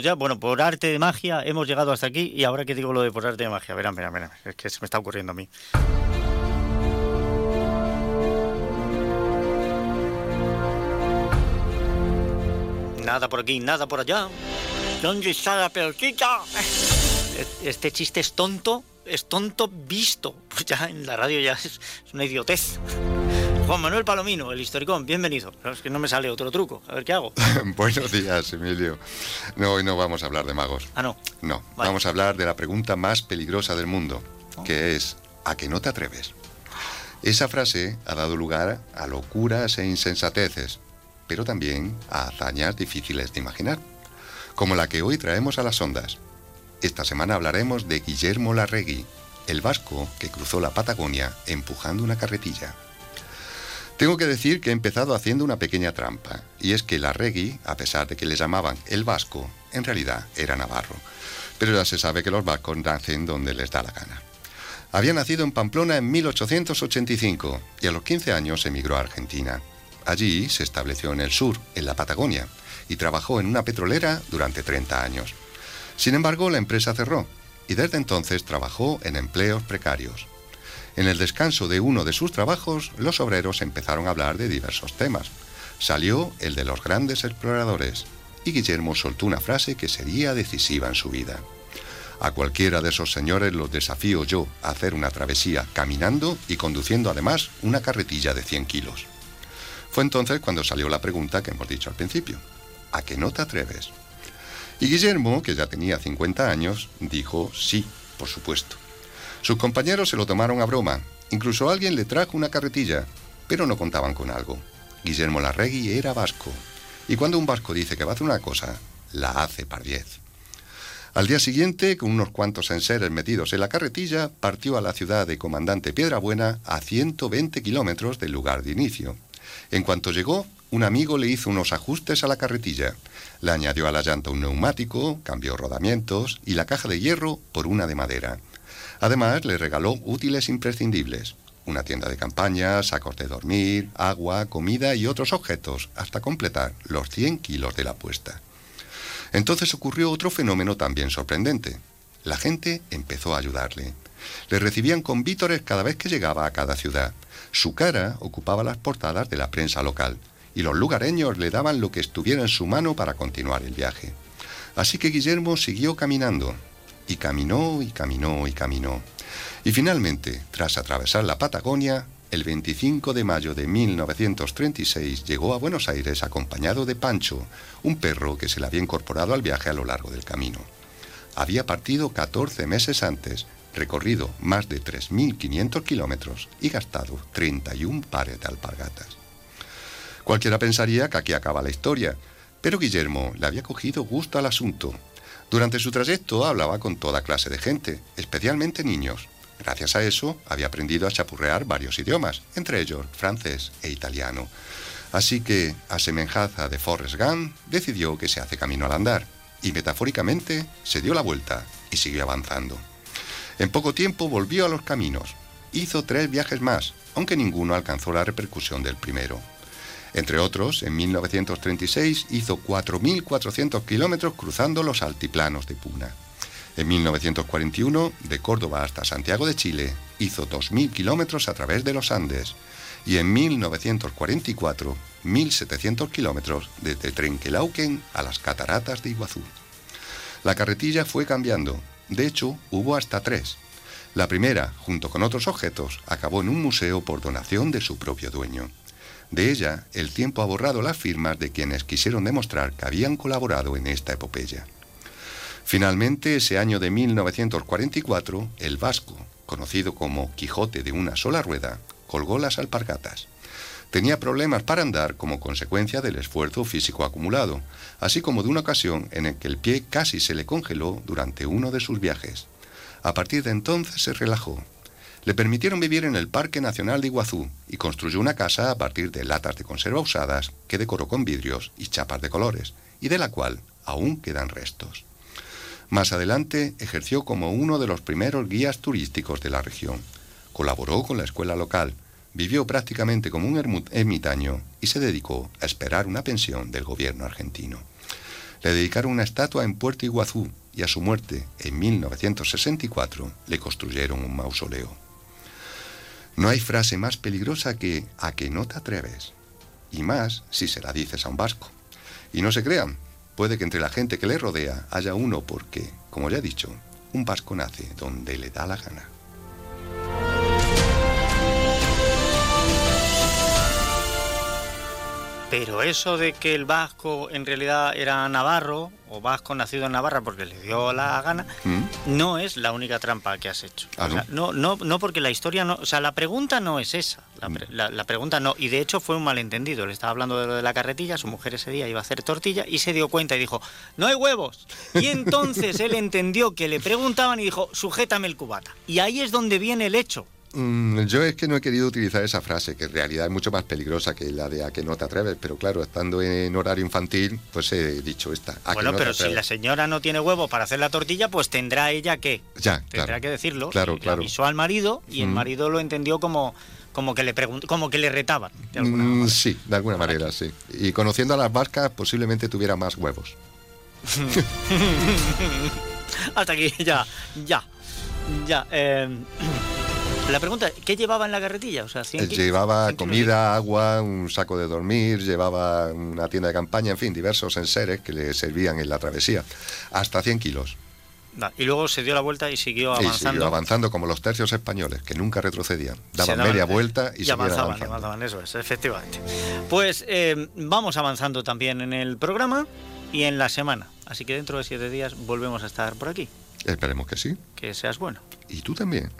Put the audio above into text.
ya, bueno, por arte de magia hemos llegado hasta aquí y ahora que digo lo de por arte de magia, verán, verán, verán, es que se me está ocurriendo a mí. Nada por aquí, nada por allá. ¿Dónde está la pelotita? Este chiste es tonto, es tonto visto. Pues ya en la radio ya es, una idiotez. Juan Manuel Palomino, el historicón, bienvenido. es que no me sale otro truco. A ver qué hago. Buenos días, Emilio. No, hoy no vamos a hablar de magos. Ah, no. No, vamos a hablar de la pregunta más peligrosa del mundo, oh. que es, ¿a qué no te atreves? Esa frase ha dado lugar a locuras e insensateces, pero también a hazañas difíciles de imaginar, como la que hoy traemos a las ondas. Esta semana hablaremos de Guillermo Larregui, el vasco que cruzó la Patagonia empujando una carretilla. Tengo que decir que he empezado haciendo una pequeña trampa, y es que Larregui, a pesar de que le llamaban el vasco, en realidad era navarro. Pero ya se sabe que los vascos nacen donde les da la gana. Había nacido en Pamplona en 1885 y a los 15 años emigró a Argentina. Allí se estableció en el sur, en la Patagonia, y trabajó en una petrolera durante 30 años. Sin embargo, la empresa cerró y desde entonces trabajó en empleos precarios. En el descanso de uno de sus trabajos, los obreros empezaron a hablar de diversos temas. Salió el de los grandes exploradores, y Guillermo soltó una frase que sería decisiva en su vida. A cualquiera de esos señores los desafío yo a hacer una travesía caminando y conduciendo además una carretilla de 100 kilos. Fue entonces cuando salió la pregunta que hemos dicho al principio. ¿A qué no te atreves? Y Guillermo, que ya tenía 50 años, dijo sí, por supuesto. Sus compañeros se lo tomaron a broma. Incluso alguien le trajo una carretilla, pero no contaban con algo. Guillermo Larregui era vasco. Y cuando un vasco dice que va a hacer una cosa, la hace par diez. Al día siguiente, con unos cuantos enseres metidos en la carretilla, partió a la ciudad de Comandante Piedrabuena a 120 kilómetros del lugar de inicio. En cuanto llegó, un amigo le hizo unos ajustes a la carretilla. Le añadió a la llanta un neumático, cambió rodamientos y la caja de hierro por una de madera. Además, le regaló útiles imprescindibles, una tienda de campaña, sacos de dormir, agua, comida y otros objetos, hasta completar los 100 kilos de la apuesta. Entonces ocurrió otro fenómeno también sorprendente. La gente empezó a ayudarle. Le recibían con vítores cada vez que llegaba a cada ciudad. Su cara ocupaba las portadas de la prensa local y los lugareños le daban lo que estuviera en su mano para continuar el viaje. Así que Guillermo siguió caminando, y caminó y caminó y caminó. Y finalmente, tras atravesar la Patagonia, el 25 de mayo de 1936 llegó a Buenos Aires acompañado de Pancho, un perro que se le había incorporado al viaje a lo largo del camino. Había partido 14 meses antes, recorrido más de 3.500 kilómetros y gastado 31 pares de alpargatas. Cualquiera pensaría que aquí acaba la historia, pero Guillermo le había cogido gusto al asunto durante su trayecto hablaba con toda clase de gente, especialmente niños. Gracias a eso había aprendido a chapurrear varios idiomas, entre ellos francés e italiano. Así que, a semejanza de Forrest Gump, decidió que se hace camino al andar, y metafóricamente se dio la vuelta y siguió avanzando. En poco tiempo volvió a los caminos. Hizo tres viajes más, aunque ninguno alcanzó la repercusión del primero. Entre otros, en 1936 hizo 4.400 kilómetros cruzando los altiplanos de Puna. En 1941, de Córdoba hasta Santiago de Chile, hizo 2.000 kilómetros a través de los Andes. Y en 1944, 1.700 kilómetros desde Trenquelauquen a las cataratas de Iguazú. La carretilla fue cambiando. De hecho, hubo hasta tres. La primera, junto con otros objetos, acabó en un museo por donación de su propio dueño. De ella, el tiempo ha borrado las firmas de quienes quisieron demostrar que habían colaborado en esta epopeya. Finalmente, ese año de 1944, el vasco, conocido como Quijote de una sola rueda, colgó las alpargatas. Tenía problemas para andar como consecuencia del esfuerzo físico acumulado, así como de una ocasión en la que el pie casi se le congeló durante uno de sus viajes. A partir de entonces se relajó le permitieron vivir en el Parque Nacional de Iguazú y construyó una casa a partir de latas de conserva usadas que decoró con vidrios y chapas de colores, y de la cual aún quedan restos. Más adelante ejerció como uno de los primeros guías turísticos de la región. Colaboró con la escuela local, vivió prácticamente como un ermitaño y se dedicó a esperar una pensión del gobierno argentino. Le dedicaron una estatua en Puerto Iguazú y a su muerte, en 1964, le construyeron un mausoleo. No hay frase más peligrosa que a que no te atreves. Y más si se la dices a un vasco. Y no se crean, puede que entre la gente que le rodea haya uno porque, como ya he dicho, un vasco nace donde le da la gana. Pero eso de que el vasco en realidad era navarro, o vasco nacido en Navarra porque le dio la gana, ¿Mm? no es la única trampa que has hecho. Ah, O sea, no, no, no porque la historia no. O sea, la pregunta no es esa. La, pre- la- la pregunta no. Y de hecho fue un malentendido. Le estaba hablando de lo de la carretilla, su mujer ese día iba a hacer tortilla y se dio cuenta y dijo, no hay huevos. Y entonces él entendió que le preguntaban y dijo, sujétame el cubata. Y ahí es donde viene el hecho. Mm, yo es que no he querido utilizar esa frase, que en realidad es mucho más peligrosa que la de a que no te atreves, pero claro, estando en horario infantil, pues he dicho esta. A que bueno, no pero si la señora no tiene huevos para hacer la tortilla, pues tendrá ella que. Ya, Tendrá claro. que decirlo. Claro, y claro. avisó al marido y el Mm. marido lo entendió como, como que le como que le retaban. de alguna Mm, manera. sí, de alguna manera, sí. Y conociendo a las vascas, posiblemente tuviera más huevos. Hasta aquí, ya, ya, ya. eh, la pregunta, ¿qué llevaba en la carretilla? O sea, 100 Él kilos, llevaba 100 kilos comida, agua, un saco de dormir, llevaba una tienda de campaña, en fin, diversos enseres que le servían en la travesía. Hasta 100 kilos. Y luego se dio la vuelta y siguió Y avanzando. siguió avanzando como los tercios españoles, que nunca retrocedían. Daban daban- media vuelta y, y avanzaban, y avanzando. avanzaban, eso es, efectivamente. Pues eh, vamos avanzando también en el programa y en la semana. Así que dentro de siete días volvemos a estar por aquí. Esperemos que sí. Que seas bueno. Y tú también.